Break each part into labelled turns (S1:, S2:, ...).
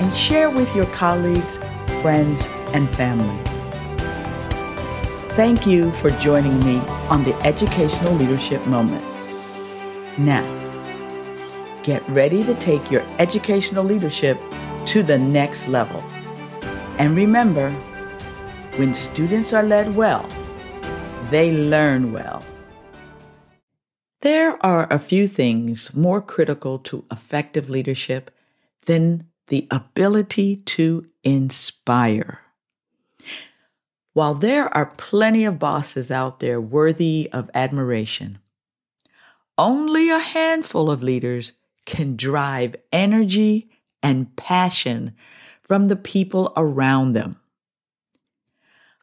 S1: and share with your colleagues, friends, and family. Thank you for joining me on the Educational Leadership Moment. Now, get ready to take your educational leadership to the next level. And remember, when students are led well, they learn well. There are a few things more critical to effective leadership than the ability to inspire. While there are plenty of bosses out there worthy of admiration, only a handful of leaders can drive energy and passion from the people around them.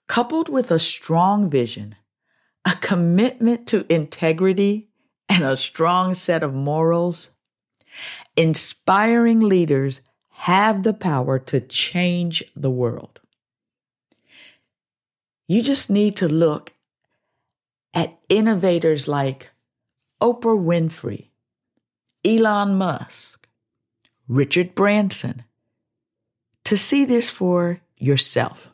S1: Coupled with a strong vision, a commitment to integrity, and a strong set of morals, inspiring leaders have the power to change the world. You just need to look at innovators like Oprah Winfrey, Elon Musk, Richard Branson to see this for yourself.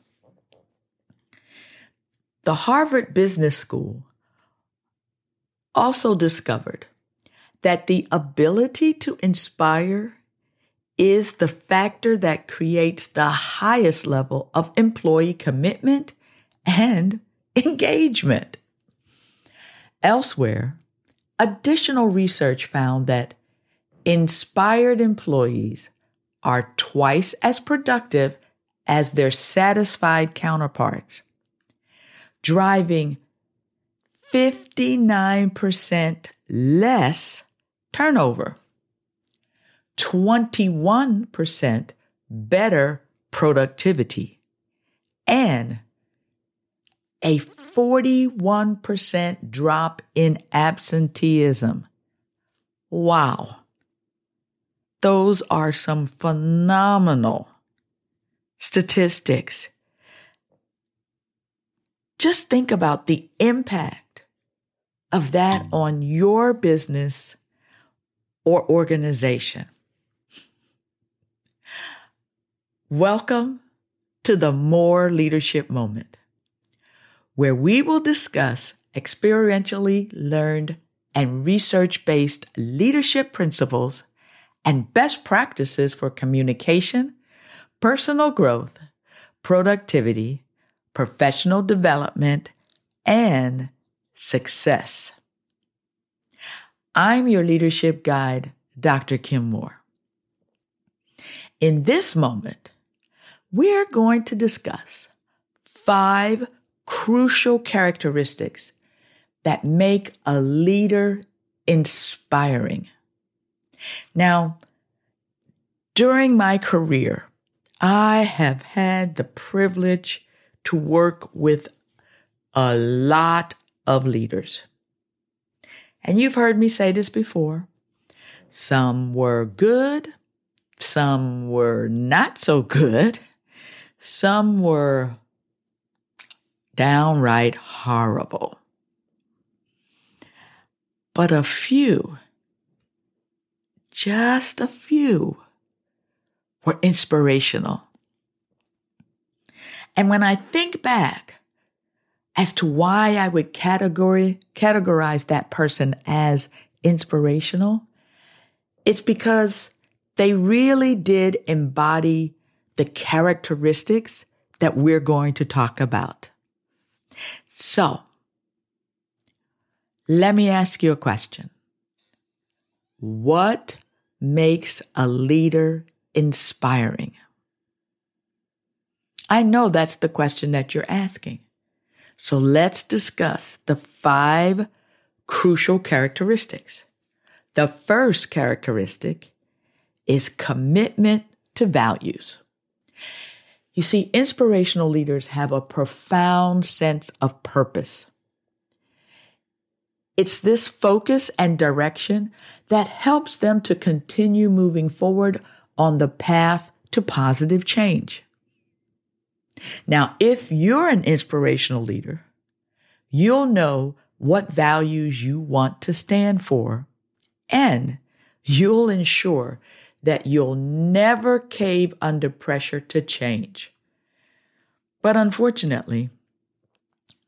S1: The Harvard Business School also discovered that the ability to inspire is the factor that creates the highest level of employee commitment and engagement. Elsewhere, additional research found that inspired employees are twice as productive as their satisfied counterparts, driving 59% less turnover, 21% better productivity, and a 41% drop in absenteeism. Wow. Those are some phenomenal statistics. Just think about the impact of that on your business or organization. Welcome to the MOORE Leadership Moment where we will discuss experientially learned and research based leadership principles and best practices for communication, personal growth, productivity, professional development, and success. I'm your leadership guide, Dr. Kim Moore. In this moment, we're going to discuss five crucial characteristics that make a leader inspiring. Now, during my career, I have had the privilege to work with a lot of leaders. And you've heard me say this before. Some were good. Some were not so good. Some were downright horrible. But a few, just a few, were inspirational. And when I think back as to why I would category, categorize that person as inspirational, it's because they really did embody the characteristics that we're going to talk about. So, let me ask you a question. What makes a leader inspiring? I know that's the question that you're asking. So let's discuss the five crucial characteristics. The first characteristic is commitment to values. You see, inspirational leaders have a profound sense of purpose. It's this focus and direction that helps them to continue moving forward on the path to positive change. Now, if you're an inspirational leader, you'll know what values you want to stand for, and you'll ensure that you'll never cave under pressure to change. But unfortunately,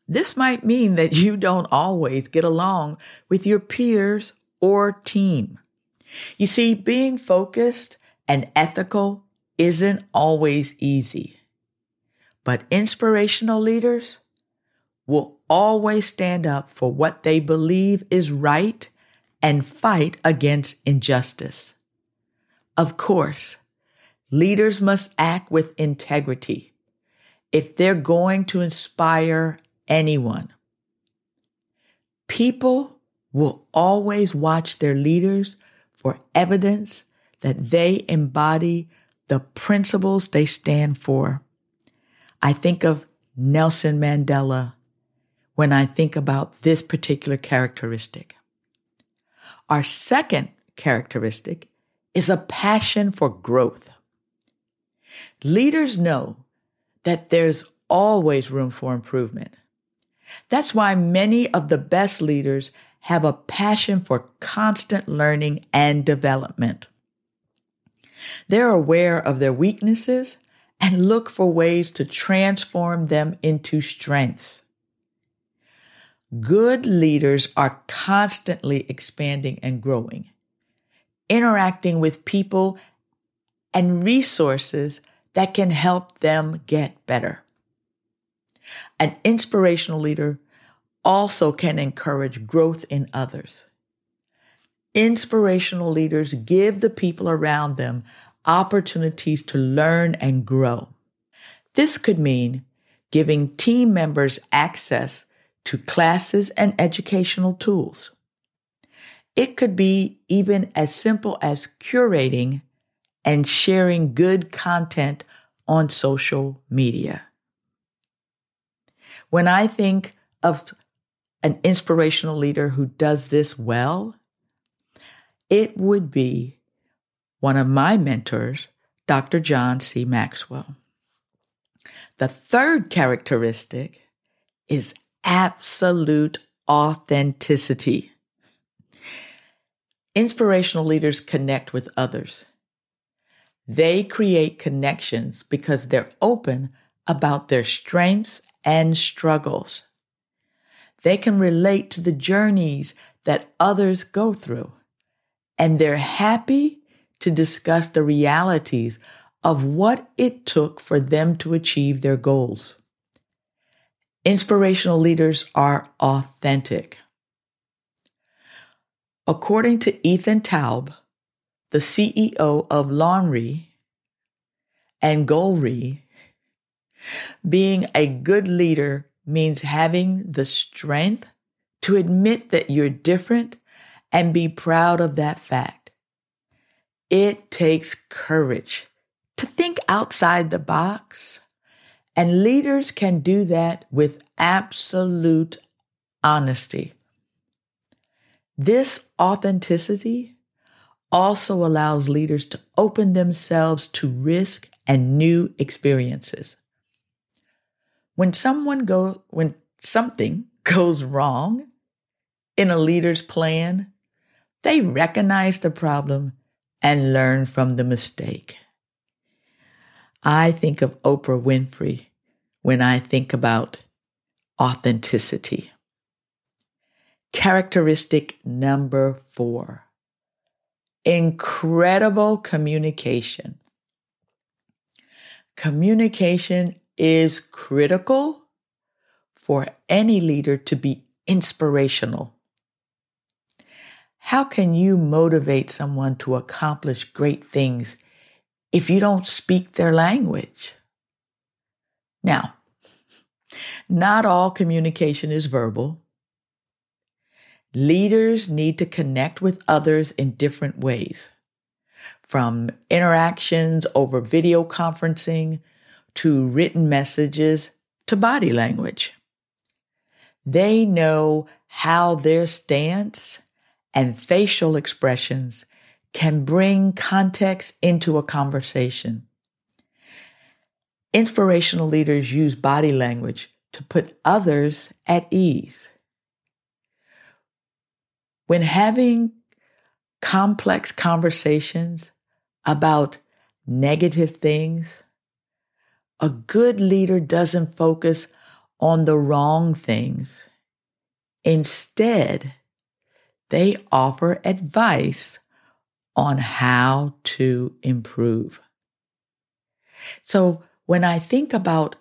S1: this might mean that you don't always get along with your peers or team. You see, being focused and ethical isn't always easy. But inspirational leaders will always stand up for what they believe is right and fight against injustice. Of course, leaders must act with integrity if they're going to inspire anyone. People will always watch their leaders for evidence that they embody the principles they stand for. I think of Nelson Mandela when I think about this particular characteristic. Our second characteristic is a passion for growth. Leaders know that there's always room for improvement. That's why many of the best leaders have a passion for constant learning and development. They're aware of their weaknesses and look for ways to transform them into strengths. Good leaders are constantly expanding and growing, interacting with people and resources that can help them get better. An inspirational leader also can encourage growth in others. Inspirational leaders give the people around them opportunities to learn and grow. This could mean giving team members access to classes and educational tools. It could be even as simple as curating and sharing good content on social media. When I think of an inspirational leader who does this well, it would be one of my mentors, Dr. John C. Maxwell. The third characteristic is absolute authenticity. Inspirational leaders connect with others. They create connections because they're open about their strengths and struggles. They can relate to the journeys that others go through, and they're happy to discuss the realities of what it took for them to achieve their goals. Inspirational leaders are authentic. According to Ethan Taub, the CEO of Loanry and Goalry, being a good leader means having the strength to admit that you're different and be proud of that fact. It takes courage to think outside the box. And leaders can do that with absolute honesty. This authenticity also allows leaders to open themselves to risk and new experiences. When someone go when something goes wrong in a leader's plan, they recognize the problem and learn from the mistake. I think of Oprah Winfrey when I think about authenticity. Characteristic number four incredible communication. Communication is critical for any leader to be inspirational. How can you motivate someone to accomplish great things if you don't speak their language? Now, not all communication is verbal. Leaders need to connect with others in different ways, from interactions over video conferencing to written messages to body language. They know how their stance and facial expressions can bring context into a conversation. Inspirational leaders use body language to put others at ease. When having complex conversations about negative things, a good leader doesn't focus on the wrong things. Instead, they offer advice on how to improve. So when I think about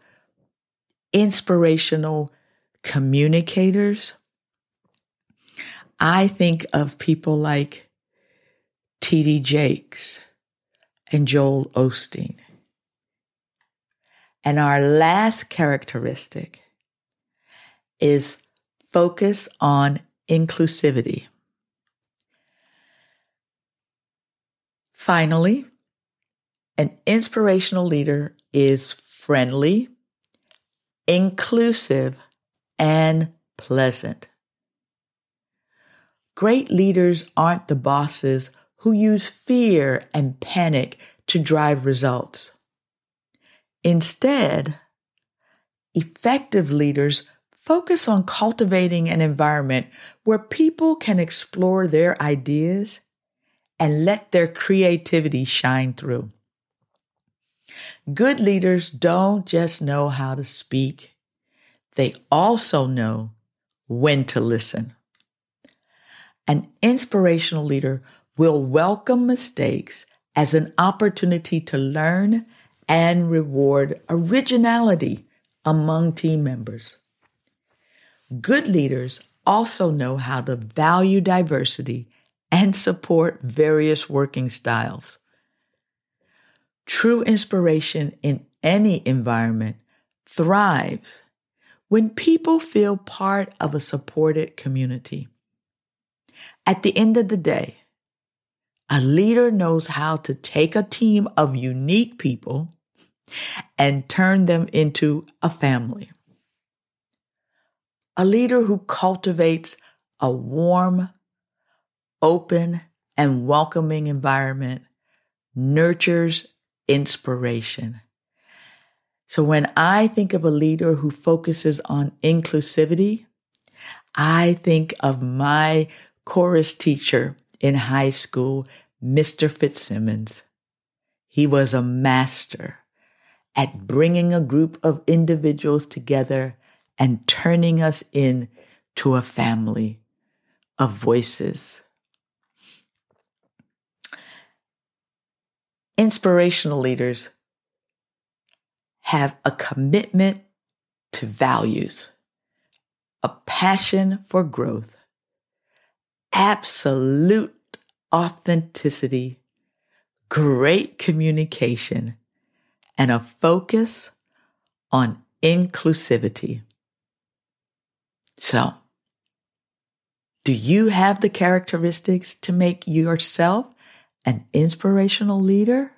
S1: inspirational communicators, I think of people like T.D. Jakes and Joel Osteen. And our last characteristic is focus on inclusivity. Finally, an inspirational leader is friendly, inclusive, and pleasant. Great leaders aren't the bosses who use fear and panic to drive results. Instead, effective leaders focus on cultivating an environment where people can explore their ideas and let their creativity shine through. Good leaders don't just know how to speak, they also know when to listen. An inspirational leader will welcome mistakes as an opportunity to learn and reward originality among team members. Good leaders also know how to value diversity and support various working styles. True inspiration in any environment thrives when people feel part of a supported community. At the end of the day, a leader knows how to take a team of unique people and turn them into a family. A leader who cultivates a warm, open, and welcoming environment nurtures inspiration. So when I think of a leader who focuses on inclusivity, I think of my chorus teacher in high school, Mr. Fitzsimmons. He was a master at bringing a group of individuals together and turning us into a family of voices. Inspirational leaders have a commitment to values, a passion for growth, absolute authenticity, great communication, and a focus on inclusivity. So, do you have the characteristics to make yourself an inspirational leader?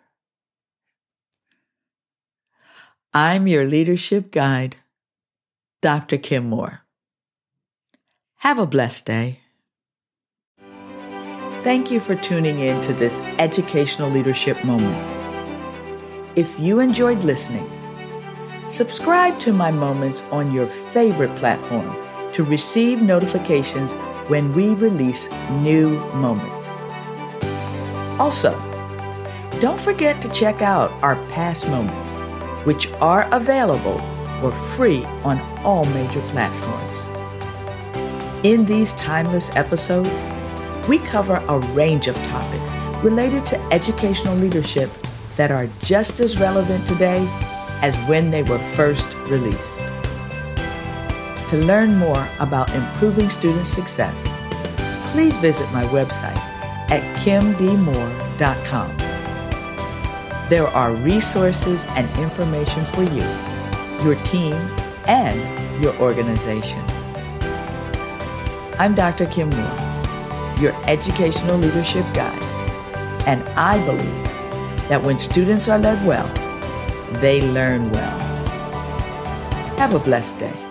S1: I'm your leadership guide, Dr. Kim Moore. Have a blessed day. Thank you for tuning in to this educational leadership moment. If you enjoyed listening, subscribe to my moments on your favorite platform to receive notifications when we release new moments. Also, don't forget to check out our past moments, which are available for free on all major platforms. In these timeless episodes, we cover a range of topics related to educational leadership that are just as relevant today as when they were first released. To learn more about improving student success, please visit my website at kimdmoore.com. There are resources and information for you, your team, and your organization. I'm Dr. Kim Moore, your educational leadership guide, and I believe that when students are led well, they learn well. Have a blessed day.